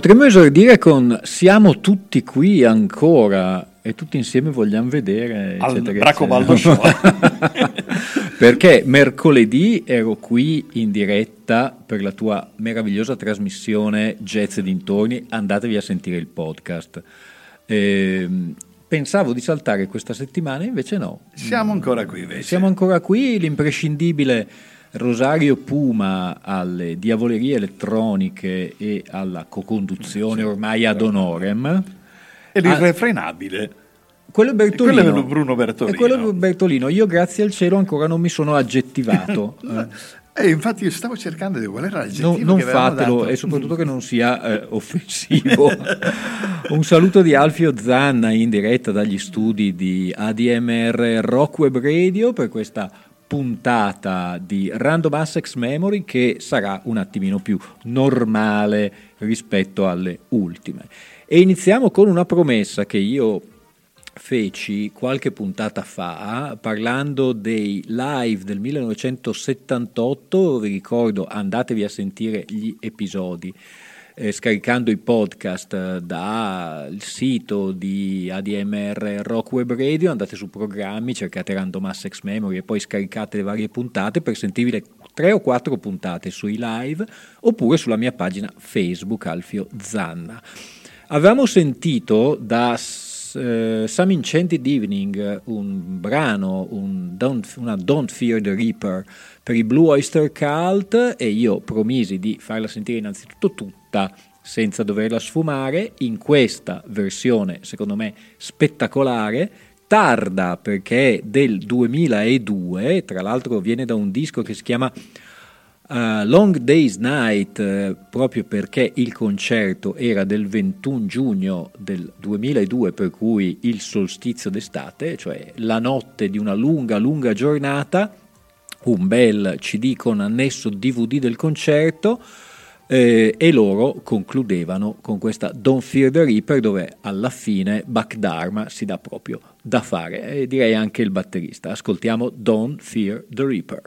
Potremmo esordire con Siamo tutti qui ancora e tutti insieme vogliamo vedere Al Bracobaldo Show. Perché mercoledì ero qui in diretta per la tua meravigliosa trasmissione Jazz e dintorni, andatevi a sentire il podcast. E, pensavo di saltare questa settimana, invece no. Siamo ancora qui invece. Siamo ancora qui, l'imprescindibile Rosario Puma alle diavolerie elettroniche e alla co-conduzione ormai ad honorem. E l'irrefrenabile. Quello è Bertolino. Quello è Bruno Bertolino. E quello è Bertolino. Io, grazie al cielo, ancora non mi sono aggettivato. Eh, infatti io stavo cercando di qual era l'aggettivo no, non fatelo dato. e soprattutto che non sia eh, offensivo. Un saluto di Alfio Zanna in diretta dagli studi di ADMR Rock Web Radio per questa puntata di Random Access Memory che sarà un attimino più normale rispetto alle ultime. E iniziamo con una promessa che io feci qualche puntata fa parlando dei live del 1978, vi ricordo andatevi a sentire gli episodi eh, scaricando i podcast eh, dal sito di ADMR Rock Web Radio, andate su programmi, cercate Random Access Memory e poi scaricate le varie puntate per sentirvi le tre o quattro puntate sui live oppure sulla mia pagina Facebook Alfio Zanna. Avevamo sentito da uh, Some Enchanted Evening un brano, un Don't, una Don't Fear the Reaper per i Blue Oyster Cult e io promisi di farla sentire innanzitutto tutta senza doverla sfumare in questa versione secondo me spettacolare tarda perché è del 2002 tra l'altro viene da un disco che si chiama Uh, Long Day's Night, uh, proprio perché il concerto era del 21 giugno del 2002, per cui il solstizio d'estate, cioè la notte di una lunga, lunga giornata, un bel CD con annesso DVD del concerto. Eh, e loro concludevano con questa Don't Fear the Reaper dove alla fine Buck Dharma si dà proprio da fare e direi anche il batterista. Ascoltiamo Don't Fear the Reaper.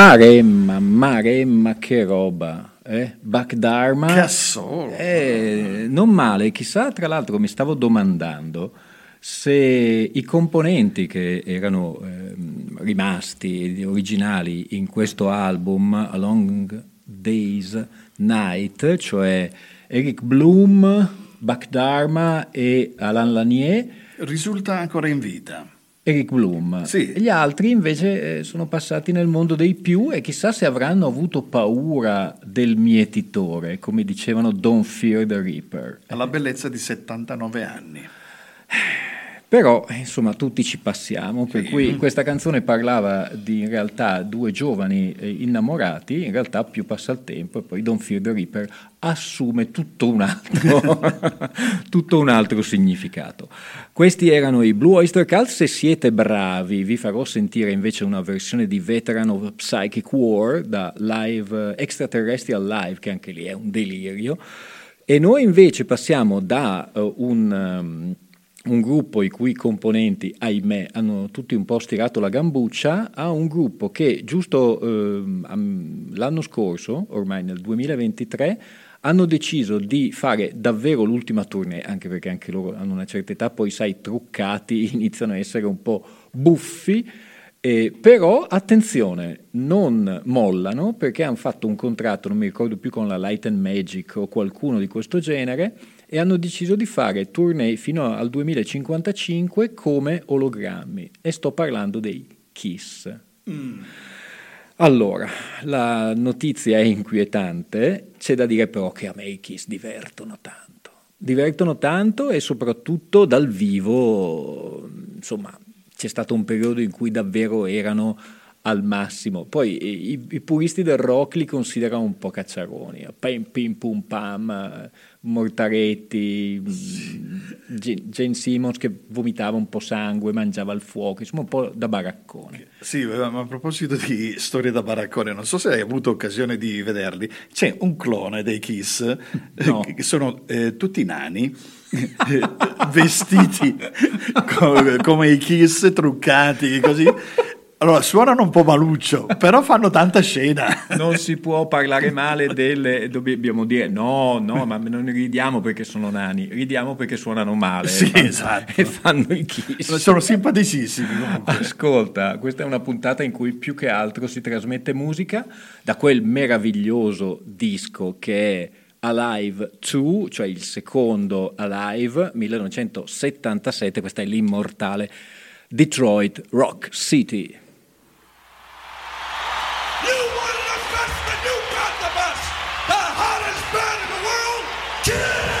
Maremma, Maremma, che roba. Eh? Bakdharma. Che assolo. Eh, non male, chissà, tra l'altro mi stavo domandando se i componenti che erano eh, rimasti originali in questo album, Along Days Night, cioè Eric Bloom, Bakdharma e Alain Lanier, risulta ancora in vita. Eric Bloom. Sì. Gli altri invece eh, sono passati nel mondo dei più e chissà se avranno avuto paura del mietitore, come dicevano Don't Fear the Reaper. Alla bellezza di 79 anni. Però, insomma, tutti ci passiamo, per sì. cui questa canzone parlava di in realtà due giovani eh, innamorati, in realtà più passa il tempo e poi Don't Fear the Reaper assume tutto un altro, tutto un altro significato. Questi erano i Blue Oyster Cult, se siete bravi vi farò sentire invece una versione di Veteran of Psychic War da Live Extraterrestrial Live, che anche lì è un delirio, e noi invece passiamo da uh, un... Um, un gruppo i cui componenti, ahimè, hanno tutti un po' stirato la gambuccia, a un gruppo che giusto eh, l'anno scorso, ormai nel 2023, hanno deciso di fare davvero l'ultima tournée, anche perché anche loro hanno una certa età, poi sai, truccati, iniziano a essere un po' buffi, eh, però attenzione, non mollano perché hanno fatto un contratto, non mi ricordo più con la Light and Magic o qualcuno di questo genere, e hanno deciso di fare tournée fino al 2055 come ologrammi e sto parlando dei Kiss. Mm. Allora, la notizia è inquietante, c'è da dire però che a me i Kiss divertono tanto. Divertono tanto e soprattutto dal vivo, insomma, c'è stato un periodo in cui davvero erano al massimo. Poi i, i, puristi del rock li considerano un po' cacciaroni, pim pim pum pam, Mortaretti, Jane Simmons che vomitava un po' sangue, mangiava il fuoco, insomma un po' da baraccone. Sì, ma a proposito di storie da baraccone, non so se hai avuto occasione di vederli, c'è un clone dei Kiss, no. che sono eh, tutti nani, vestiti come, come i Kiss, truccati così allora, suonano un po' maluccio, però fanno tanta scena. Non si può parlare male delle... Dobbiamo dire no, no, ma non ridiamo perché sono nani, ridiamo perché suonano male. Sì, fanno, esatto. E fanno i kiss. Sono simpaticissimi comunque. Ascolta, questa è una puntata in cui più che altro si trasmette musica da quel meraviglioso disco che è Alive 2, cioè il secondo Alive, 1977, questa è l'immortale Detroit Rock City. That's the new Path the hottest band in the world. Get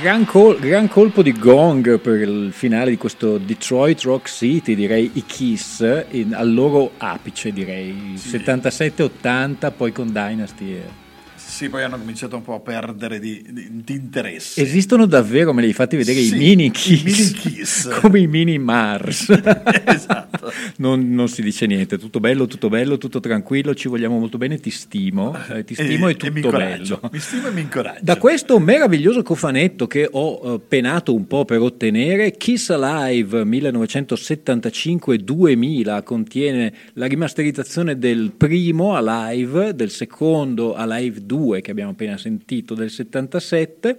Gran, col- gran, colpo di gong per il finale di questo Detroit Rock City, direi i Kiss, in, al loro apice direi, sì. 77-80, poi con Dynasty. Sì, poi hanno cominciato un po' a perdere di, di, di interesse. Esistono davvero, me li hai fatti vedere sì, i mini Kiss, i mini kiss. come i mini Mars. esatto. non, non, si dice niente, tutto bello, tutto bello, tutto tranquillo, ci vogliamo molto bene, ti stimo, eh, ti stimo e, e tutto e bello. Mi stimo e mi incoraggio. Da questo meraviglioso cofanetto che ho uh, penato un po' per ottenere, Kiss Alive 1975-2000 contiene la rimasterizzazione del primo Alive, del secondo Alive 2 2 che abbiamo appena sentito del 77,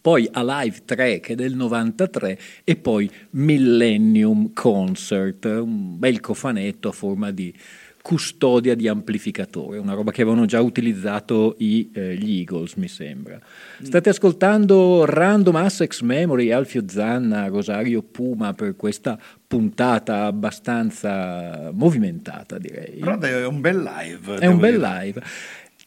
poi Alive 3 che è del 93 e poi Millennium Concert, un bel cofanetto a forma di custodia di amplificatore, una roba che avevano già utilizzato i, eh, gli Eagles, mi sembra. State ascoltando Random Assex Memory, Alfio Zanna, Rosario Puma per questa puntata abbastanza movimentata, direi. Però è un bel live. È un bel dire. live.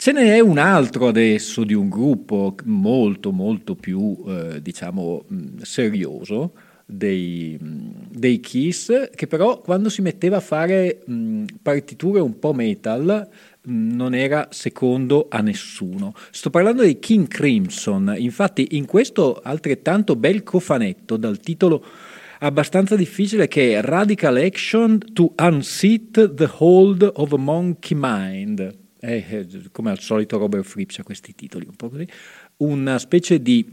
Ce n'è un altro adesso di un gruppo molto molto più eh, diciamo serioso dei, dei, Kiss che però quando si metteva a fare mh, partiture un po' metal non era secondo a nessuno. Sto parlando dei King Crimson, infatti in questo altrettanto bel cofanetto dal titolo abbastanza difficile che è Radical Action to Unseat the Hold of Monkey Mind eh, come al solito Robert Fripp ha questi titoli un po' così, una specie di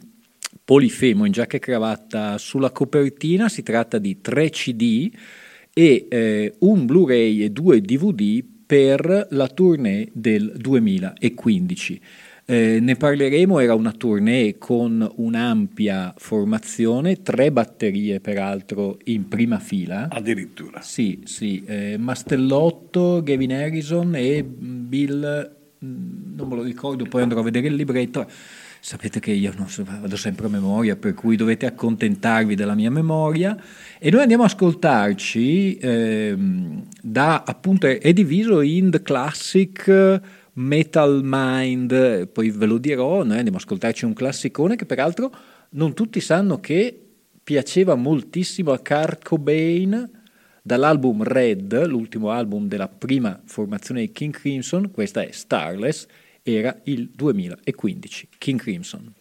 polifemo in giacca e cravatta sulla copertina, si tratta di tre CD e eh, un Blu-ray e due DVD per la tournée del 2015. Eh, ne parleremo, era una tournée con un'ampia formazione, tre batterie peraltro in prima fila. Addirittura. Sì, sì, eh, Mastellotto, Gavin Harrison e Bill, mm, non me lo ricordo, poi andrò a vedere il libretto. Sapete che io so, vado sempre a memoria, per cui dovete accontentarvi della mia memoria. E noi andiamo a ascoltarci ehm, da, appunto, è diviso in The Classic Metal Mind, poi ve lo dirò, noi andiamo ad ascoltarci un classicone che peraltro non tutti sanno che piaceva moltissimo a Kurt Cobain dall'album Red, l'ultimo album della prima formazione di King Crimson, questa è Starless, era il 2015, King Crimson.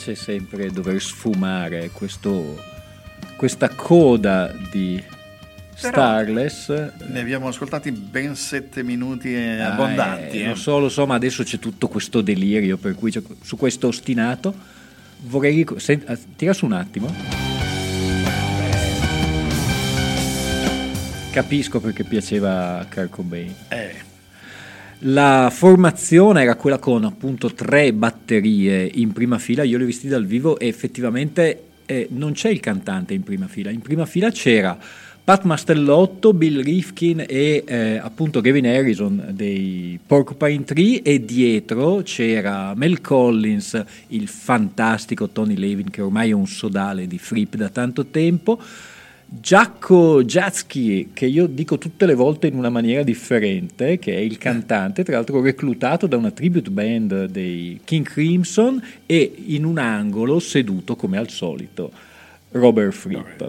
Dispiace sempre dover sfumare questo, questa coda di Starless. Ne abbiamo ascoltati ben sette minuti eh, abbondanti. Eh, Lo so, lo so, ma adesso c'è tutto questo delirio, per cui su questo ostinato vorrei... Ric- Sent- ah, tira su un attimo. Capisco perché piaceva a Kurt Cobain. Eh. La formazione era quella con appunto tre batterie in prima fila, io le ho viste dal vivo e effettivamente eh, non c'è il cantante in prima fila, in prima fila c'era Pat Mastellotto, Bill Rifkin e eh, appunto Gavin Harrison dei Porcupine Tree. E dietro c'era Mel Collins, il fantastico Tony Levin che ormai è un sodale di Fripp da tanto tempo, Giacco Jacki, che io dico tutte le volte in una maniera differente, che è il cantante, tra l'altro reclutato da una tribute band dei King Crimson e in un angolo seduto come al solito Robert Fripp.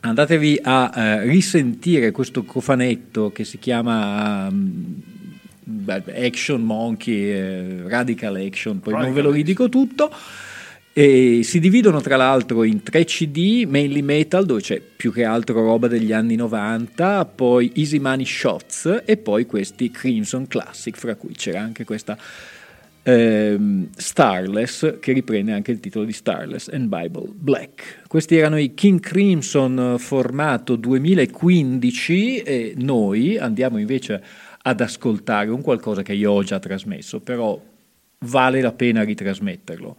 Andatevi a eh, risentire questo cofanetto che si chiama um, Action Monkey, eh, Radical Action, poi Radical non ve lo ridico tutto. E si dividono tra l'altro in tre CD, mainly metal, dove c'è più che altro roba degli anni 90, poi Easy Money Shots e poi questi Crimson Classic, fra cui c'era anche questa ehm, Starless, che riprende anche il titolo di Starless and Bible Black. Questi erano i King Crimson formato 2015 e noi andiamo invece ad ascoltare un qualcosa che io ho già trasmesso, però vale la pena ritrasmetterlo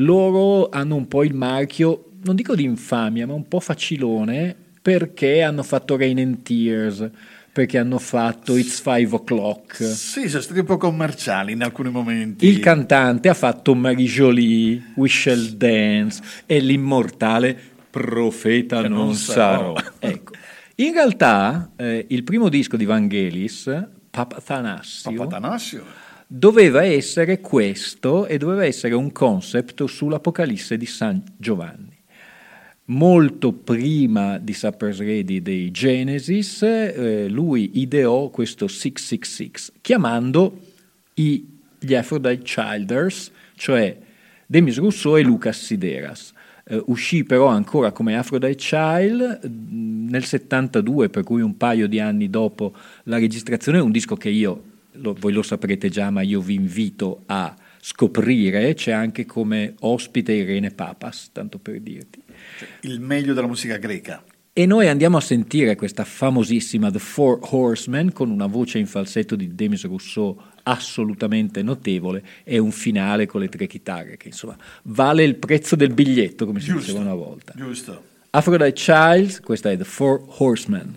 loro hanno un po' il marchio, non dico di infamia, ma un po' facilone, perché hanno fatto Rain and Tears, perché hanno fatto It's Five O'Clock. Sì, sono stati un po' commerciali in alcuni momenti. Il cantante ha fatto Marie Jolie, We Shall Dance e l'immortale Profeta che non, non sarò. sarò. ecco. In realtà eh, il primo disco di Vangelis, Papa Thanassio, Papa Thanassio doveva essere questo e doveva essere un concept sull'Apocalisse di San Giovanni. Molto prima di Supper's Ready dei Genesis, eh, lui ideò questo 666, chiamando i, gli Aphrodite Childers, cioè Demis Rousseau e Lucas Sideras. Uh, uscì però ancora come Aphrodite Child nel 72, per cui un paio di anni dopo la registrazione, un disco che io lo, voi lo saprete già, ma io vi invito a scoprire, c'è anche come ospite Irene Papas, tanto per dirti. Cioè, il meglio della musica greca. E noi andiamo a sentire questa famosissima The Four Horsemen con una voce in falsetto di Demis Rousseau assolutamente notevole e un finale con le tre chitarre che insomma vale il prezzo del biglietto come si giusto, diceva una volta. Giusto. Aphrodite Child, questa è The Four Horsemen.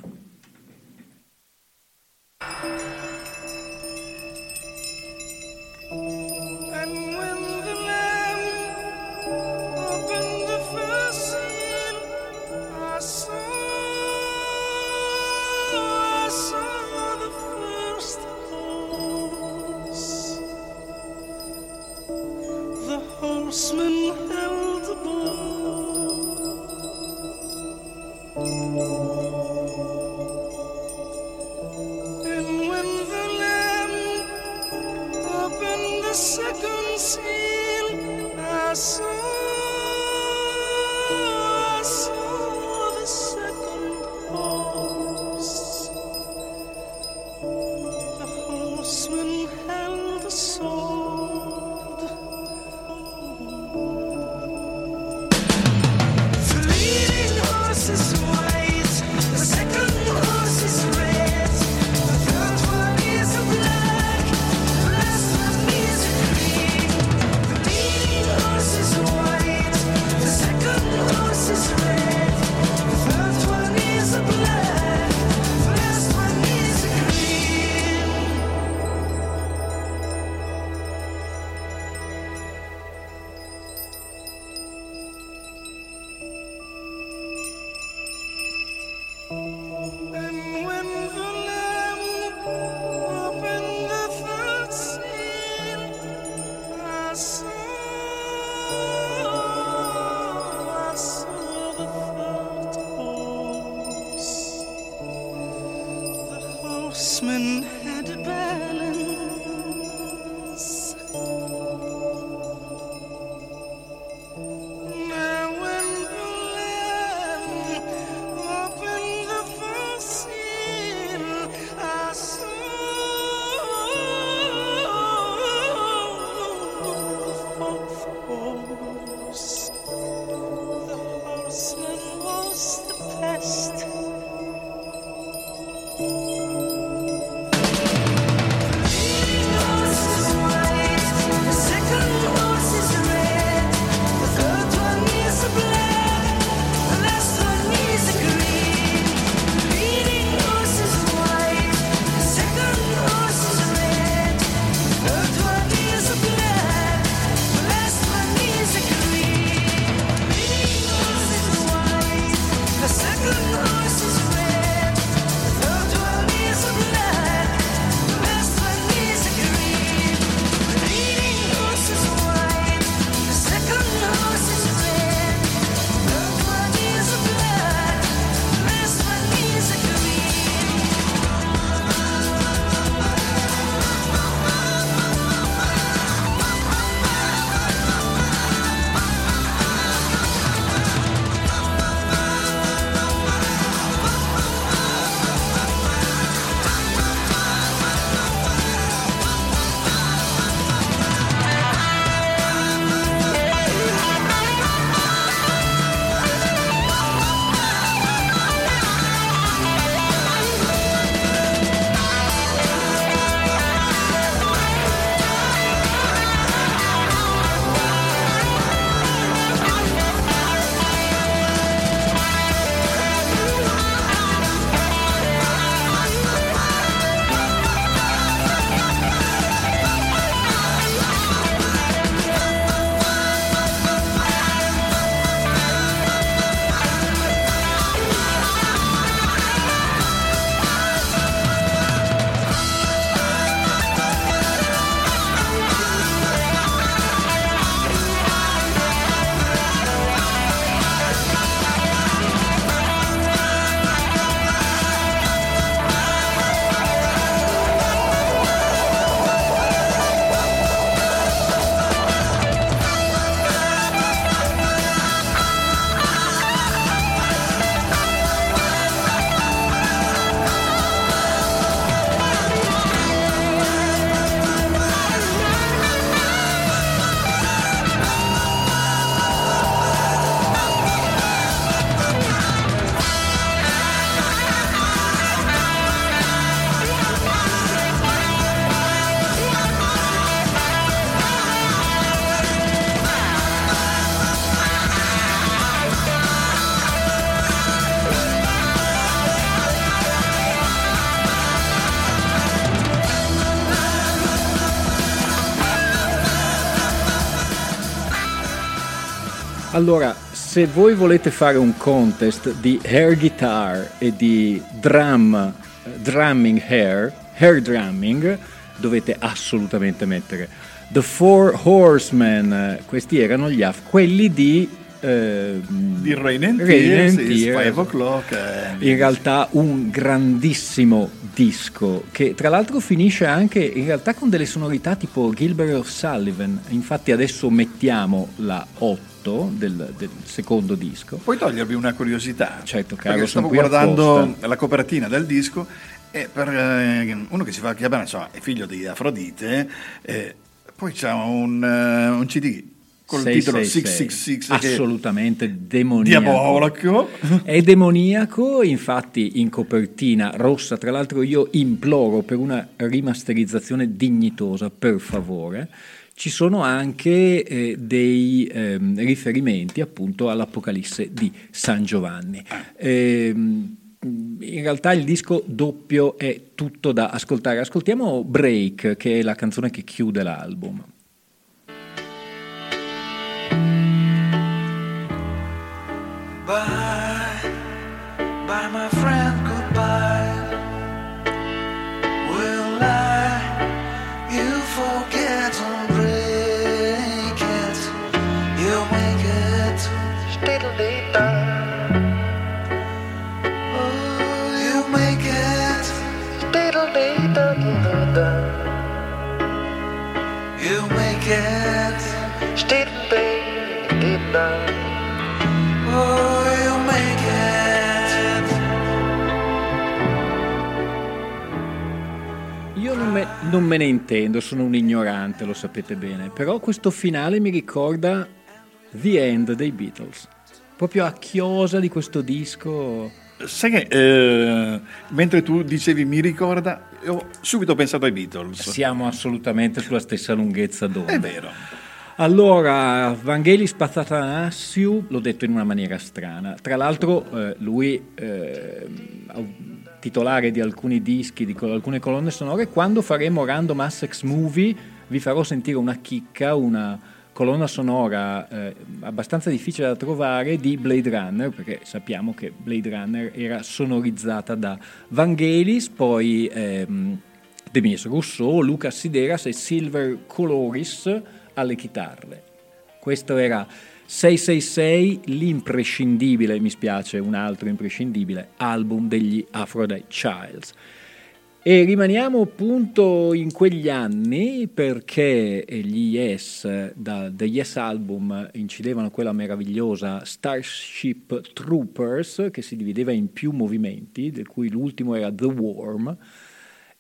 Allora, se voi volete fare un contest di air guitar e di drum, drumming hair, hair drumming, dovete assolutamente mettere The Four Horsemen, questi erano gli AF, quelli di eh, di Rain and Tears, Five O'Clock. Eh. In realtà un grandissimo disco che tra l'altro finisce anche in realtà con delle sonorità tipo Gilbert O'Sullivan. Infatti adesso mettiamo la 8 del, del, secondo disco. Puoi togliervi una curiosità? Certo, caro, stavo guardando la copertina del disco e per eh, uno che si fa chiamare, insomma, è figlio di Afrodite, eh, poi c'è un, uh, un CD col 6, titolo 666 assolutamente demoniaco. diabolico. È demoniaco infatti in copertina rossa. Tra l'altro io imploro per una rimasterizzazione dignitosa per favore ci sono anche eh, dei eh, riferimenti appunto all'Apocalisse di San Giovanni. Eh, in realtà il disco doppio è tutto da ascoltare. Ascoltiamo Break, che è la canzone che chiude l'album. Non me, ne intendo, sono un ignorante, lo sapete bene, però questo finale mi ricorda The End dei Beatles proprio a chiosa di questo disco. Sai che eh, mentre tu dicevi mi ricorda, ho subito pensato ai Beatles. Siamo assolutamente sulla stessa lunghezza d'onda. È vero. Allora, Vangelis Pathatanassiou, l'ho detto in una maniera strana. Tra l'altro, eh, lui, eh, titolare di alcuni dischi, di alcune colonne sonore, quando faremo Random Assex Movie vi farò sentire una chicca, una colonna sonora eh, abbastanza difficile da trovare di Blade Runner, perché sappiamo che Blade Runner era sonorizzata da Vangelis, poi ehm, Demis Rousseau, Lucas Sideras e Silver Coloris alle chitarre. Questo era 666, l'imprescindibile, mi spiace, un altro imprescindibile album degli Aphrodite Childs. E rimaniamo appunto in quegli anni perché gli Yes, da The Yes Album, incidevano quella meravigliosa Starship Troopers che si divideva in più movimenti, di cui l'ultimo era The Worm.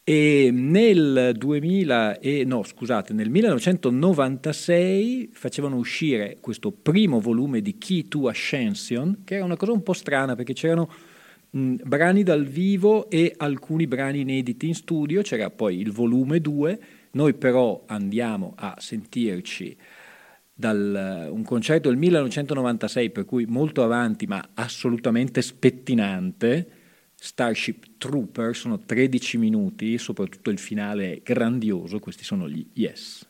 E nel 2000 e, no, scusate, nel 1996 facevano uscire questo primo volume di Key to Ascension, che era una cosa un po' strana perché c'erano mh, brani dal vivo e alcuni brani inediti in studio, c'era poi il volume 2, noi però andiamo a sentirci dal un concerto del 1996, per cui molto avanti ma assolutamente spettinante, Starship Trooper, sono 13 minuti, soprattutto il finale è grandioso, questi sono gli Yes.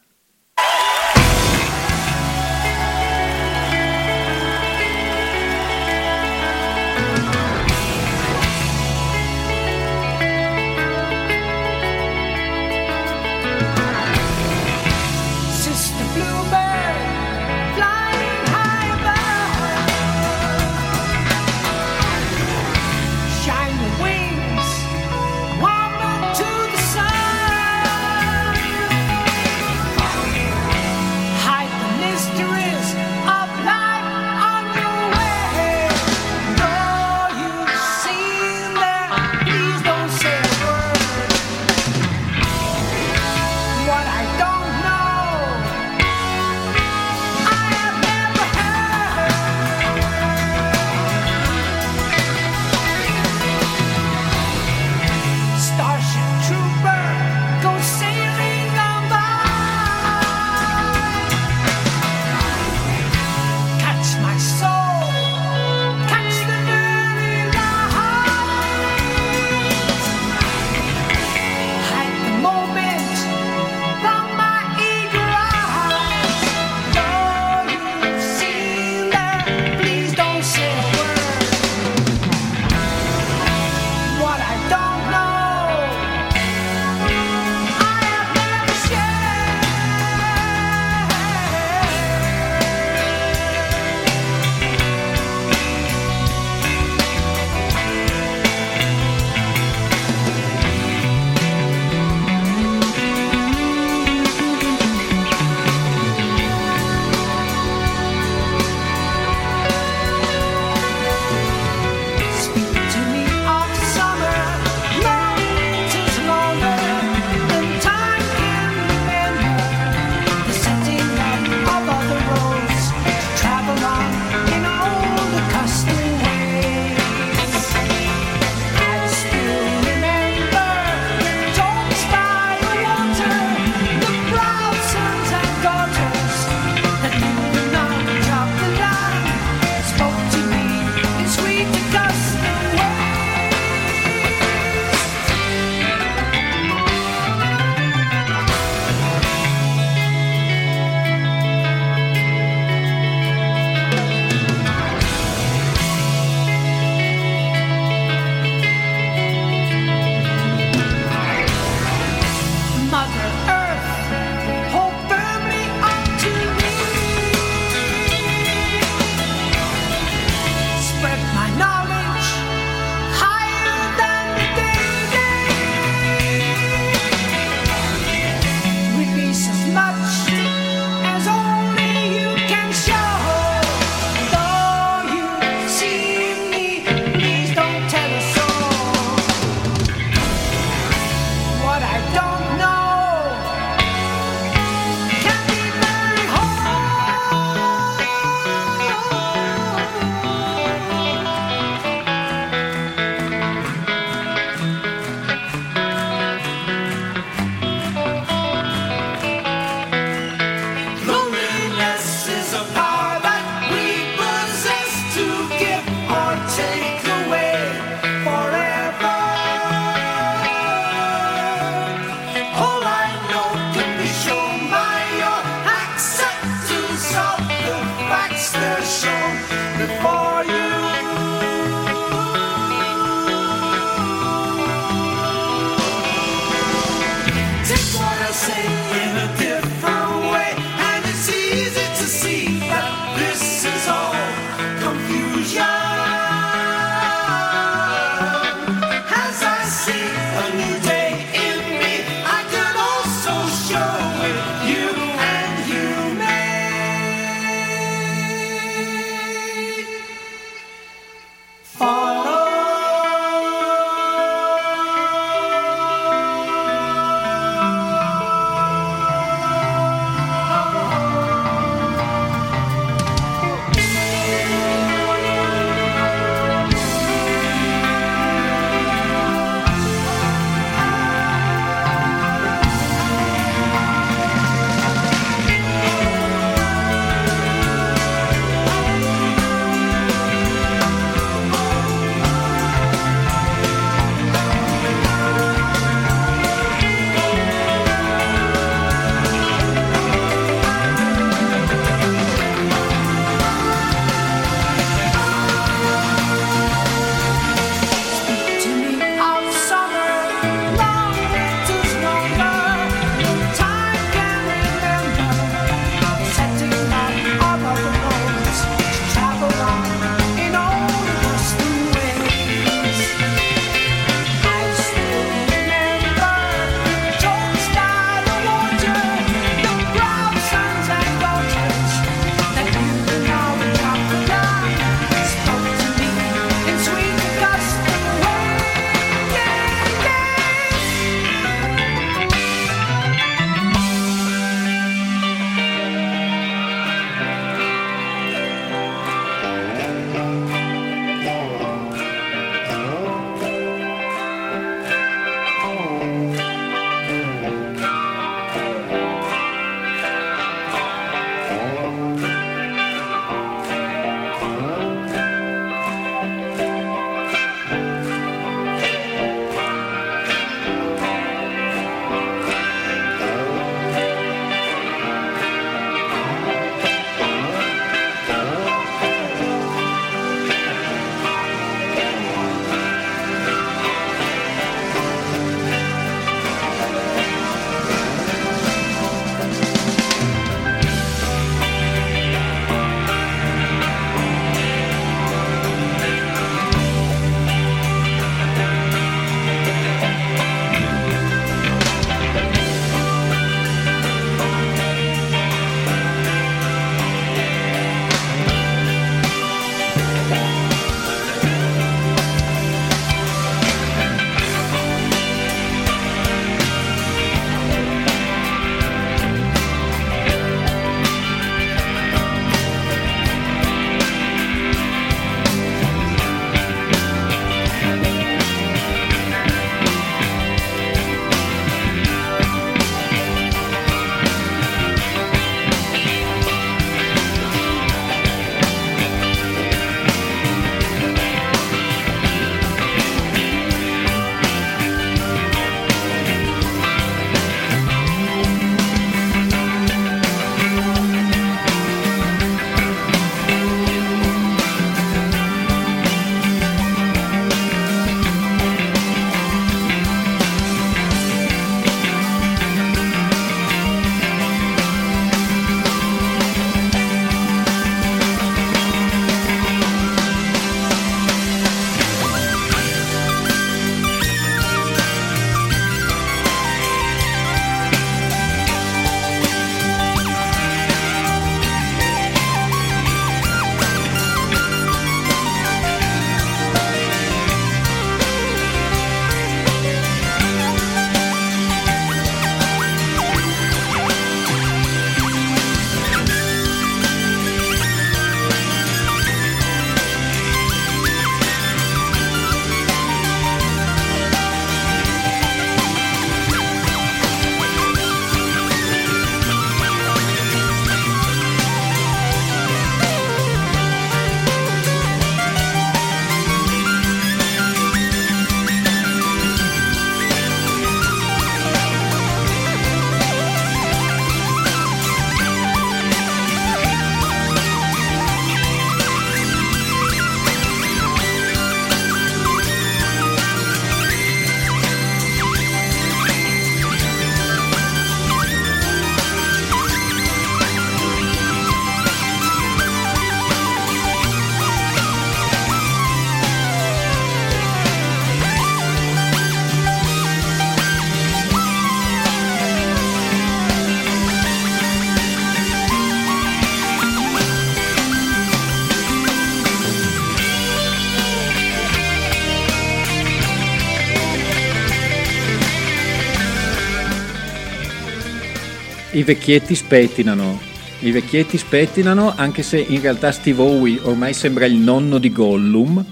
I vecchietti spettinano, i vecchietti spettinano anche se in realtà Steve Owie ormai sembra il nonno di Gollum.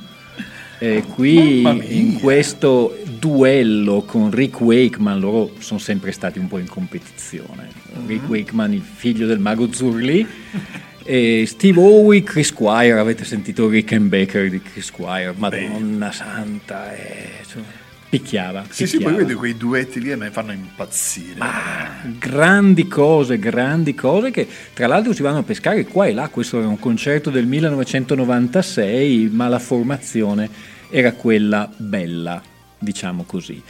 E qui in questo duello con Rick Wakeman, loro sono sempre stati un po' in competizione. Mm-hmm. Rick Wakeman, il figlio del mago Zurli, e Steve Owie, Chris Squire, avete sentito Rick and Baker di Chris Squire, Madonna Beh. santa, eh, cioè, picchiava, Sì, picchiava. sì, poi vedo quei duetti lì a me fanno impazzire. Ma, grandi cose, grandi cose che tra l'altro si vanno a pescare qua e là. Questo era un concerto del 1996, ma la formazione era quella bella, diciamo così.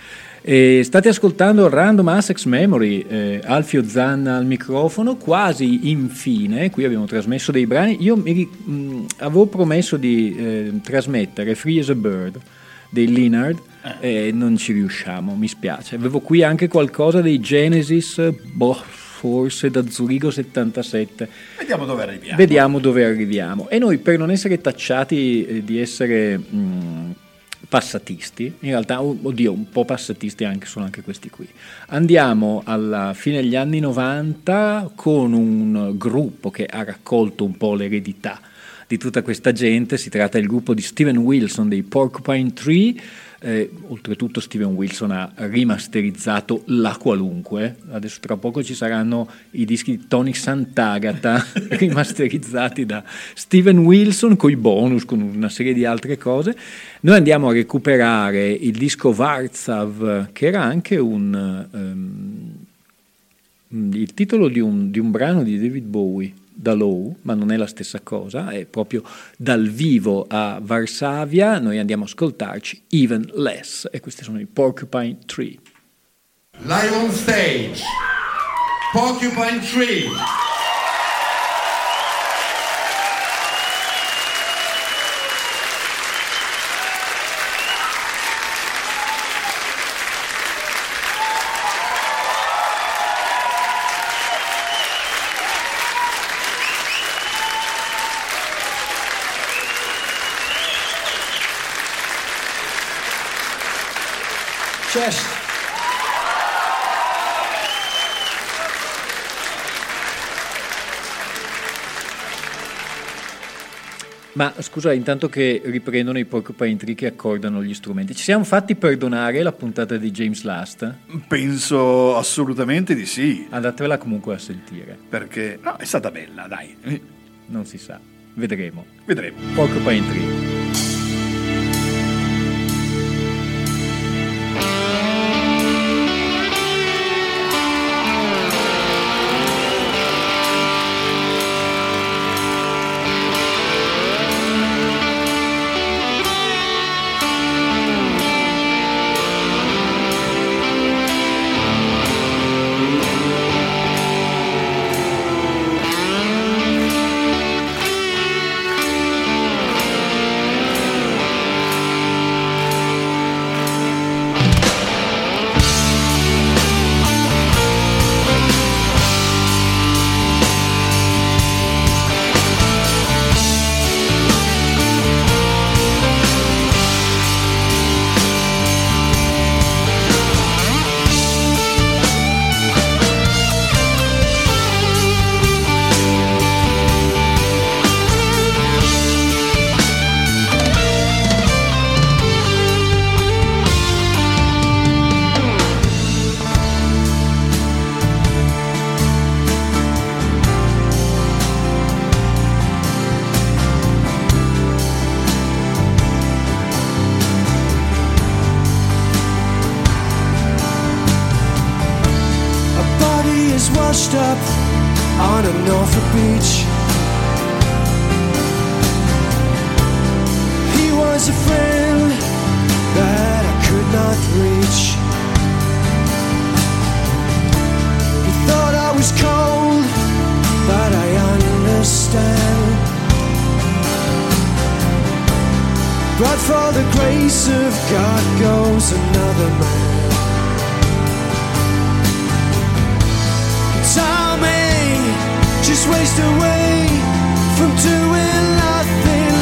E state ascoltando Random Assex Memory, eh, Alfio Zanna al microfono, quasi infine, qui abbiamo trasmesso dei brani, io mi, mh, avevo promesso di eh, trasmettere Free as a Bird dei Leonard eh. e non ci riusciamo, mi spiace. Avevo qui anche qualcosa dei Genesis, boh, forse da Zurigo 77. Vediamo dove arriviamo. Vediamo dove arriviamo. E noi per non essere tacciati eh, di essere... Mh, passatisti, in realtà, oddio, un po' passatisti anche, sono anche questi qui. Andiamo alla fine degli anni 90 con un gruppo che ha raccolto un po' l'eredità di tutta questa gente, si tratta del gruppo di Steven Wilson dei Porcupine Tree, eh, oltretutto Steven Wilson ha rimasterizzato la qualunque, adesso tra poco ci saranno i dischi di Tony Sant'Agata rimasterizzati da Steven Wilson con i bonus, con una serie di altre cose. Noi andiamo a recuperare il disco Varzav, che era anche un, um, il titolo di un, di un brano di David Bowie da Low, ma non è la stessa cosa, è proprio dal vivo a Varsavia, noi andiamo a ascoltarci Even Less e questi sono i Porcupine Tree. Live on stage, Porcupine Tree. Chest. Ma scusa, intanto che riprendono i Porcupine Tree che accordano gli strumenti, ci siamo fatti perdonare la puntata di James Last? Penso assolutamente di sì. Andatevela comunque a sentire. Perché no, è stata bella, dai. Non si sa, vedremo. Vedremo. Porcupine Tree. for the grace of God goes another man. Time may just waste away from doing nothing.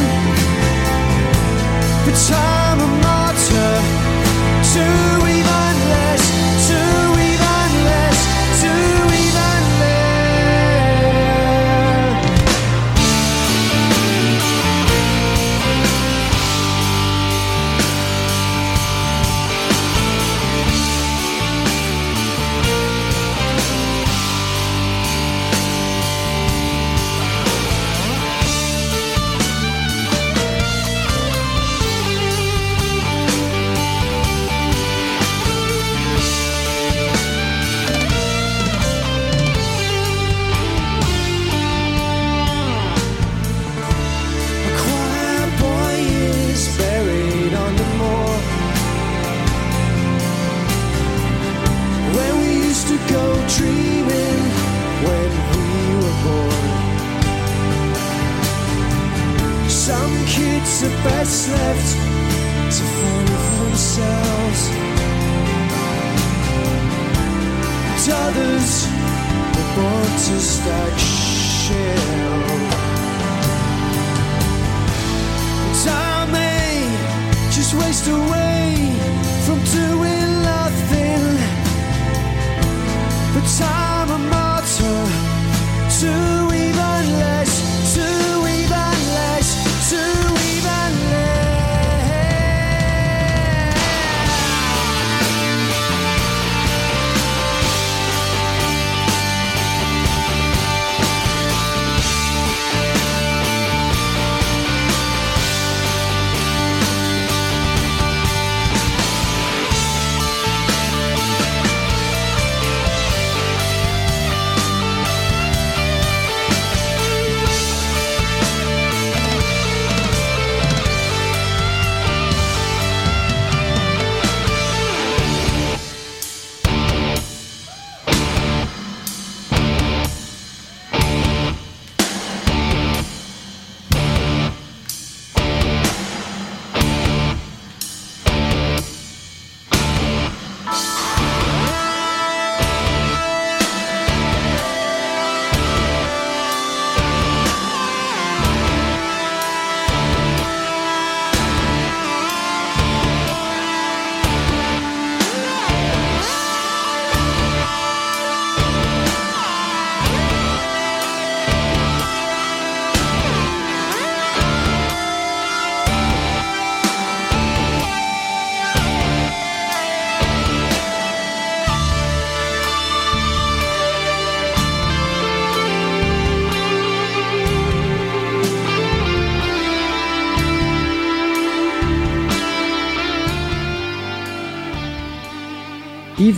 But I'm a martyr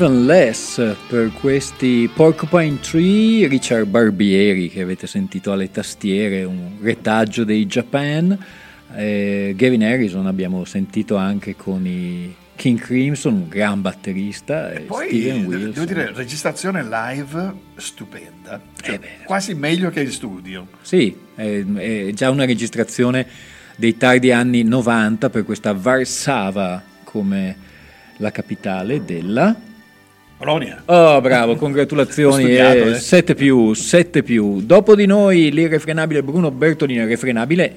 Even Less per questi Porcupine Tree, Richard Barbieri che avete sentito alle tastiere, un retaggio dei Japan, eh, Gavin Harrison abbiamo sentito anche con i King Crimson, un gran batterista, e poi Steven Wilson. devo dire, registrazione live stupenda, cioè, eh quasi meglio che in studio. Sì, è, è già una registrazione dei tardi anni 90 per questa Varsava come la capitale della Polonia. Oh, bravo, congratulazioni. Studiato, eh. 7 più, 7 più. Dopo di noi l'irrefrenabile Bruno Bertolino, irrefrenabile,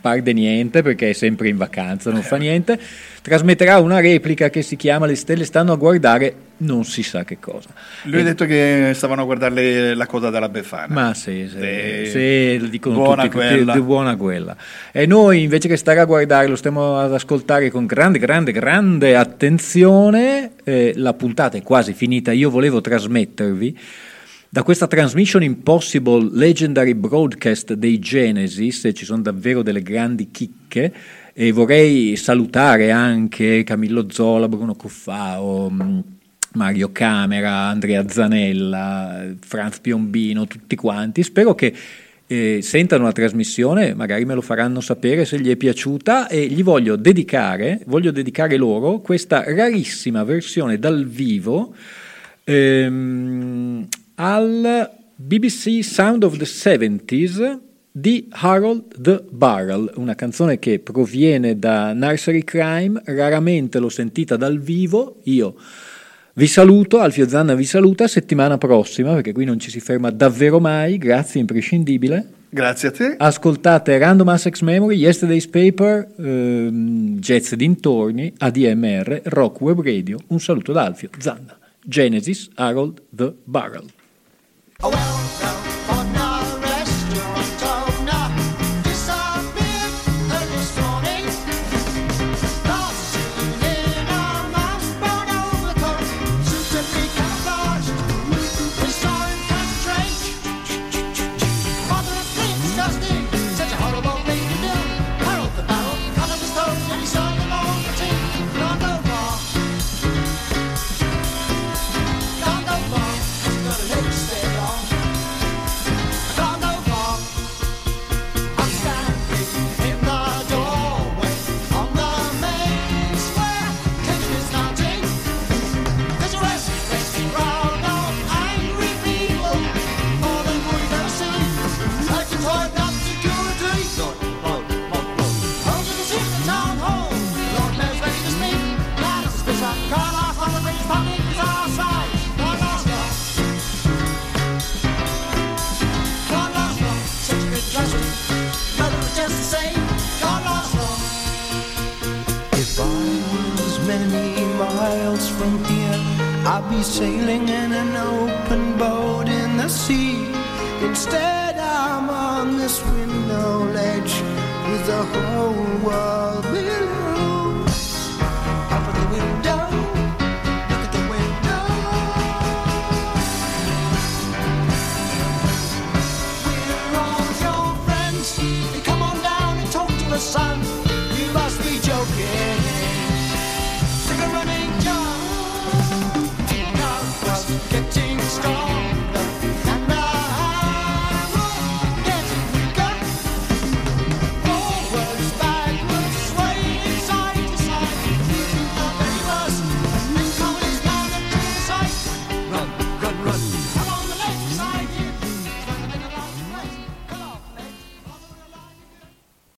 par de niente perché è sempre in vacanza, non fa niente, trasmetterà una replica che si chiama Le stelle stanno a guardare non si sa che cosa. Lui e... ha detto che stavano a guardare la coda della Befana. Ma sì, sì, e... sì dicono buona tutti quella. Di, di buona quella. E noi invece che stare a guardare lo stiamo ad ascoltare con grande, grande, grande attenzione. Eh, la puntata è quasi finita, io volevo trasmettervi da questa Transmission Impossible Legendary Broadcast dei Genesis, ci sono davvero delle grandi chicche, e vorrei salutare anche Camillo Zola, Bruno Cuffao, mm, Mario Camera, Andrea Zanella, Franz Piombino, tutti quanti. Spero che eh, sentano la trasmissione, magari me lo faranno sapere se gli è piaciuta e gli voglio dedicare, voglio dedicare loro questa rarissima versione dal vivo. Ehm, al BBC Sound of the 70s di Harold the Barrel, una canzone che proviene da Nursery Crime, raramente l'ho sentita dal vivo, io vi saluto, Alfio Zanna vi saluta, settimana prossima, perché qui non ci si ferma davvero mai, grazie imprescindibile. Grazie a te. Ascoltate Random Assex Memory, Yesterday's Paper, ehm, Jazz dintorni, ADMR, Rock Web Radio, un saluto da Alfio Zanna. Genesis, Harold the Barrel. Oh, well,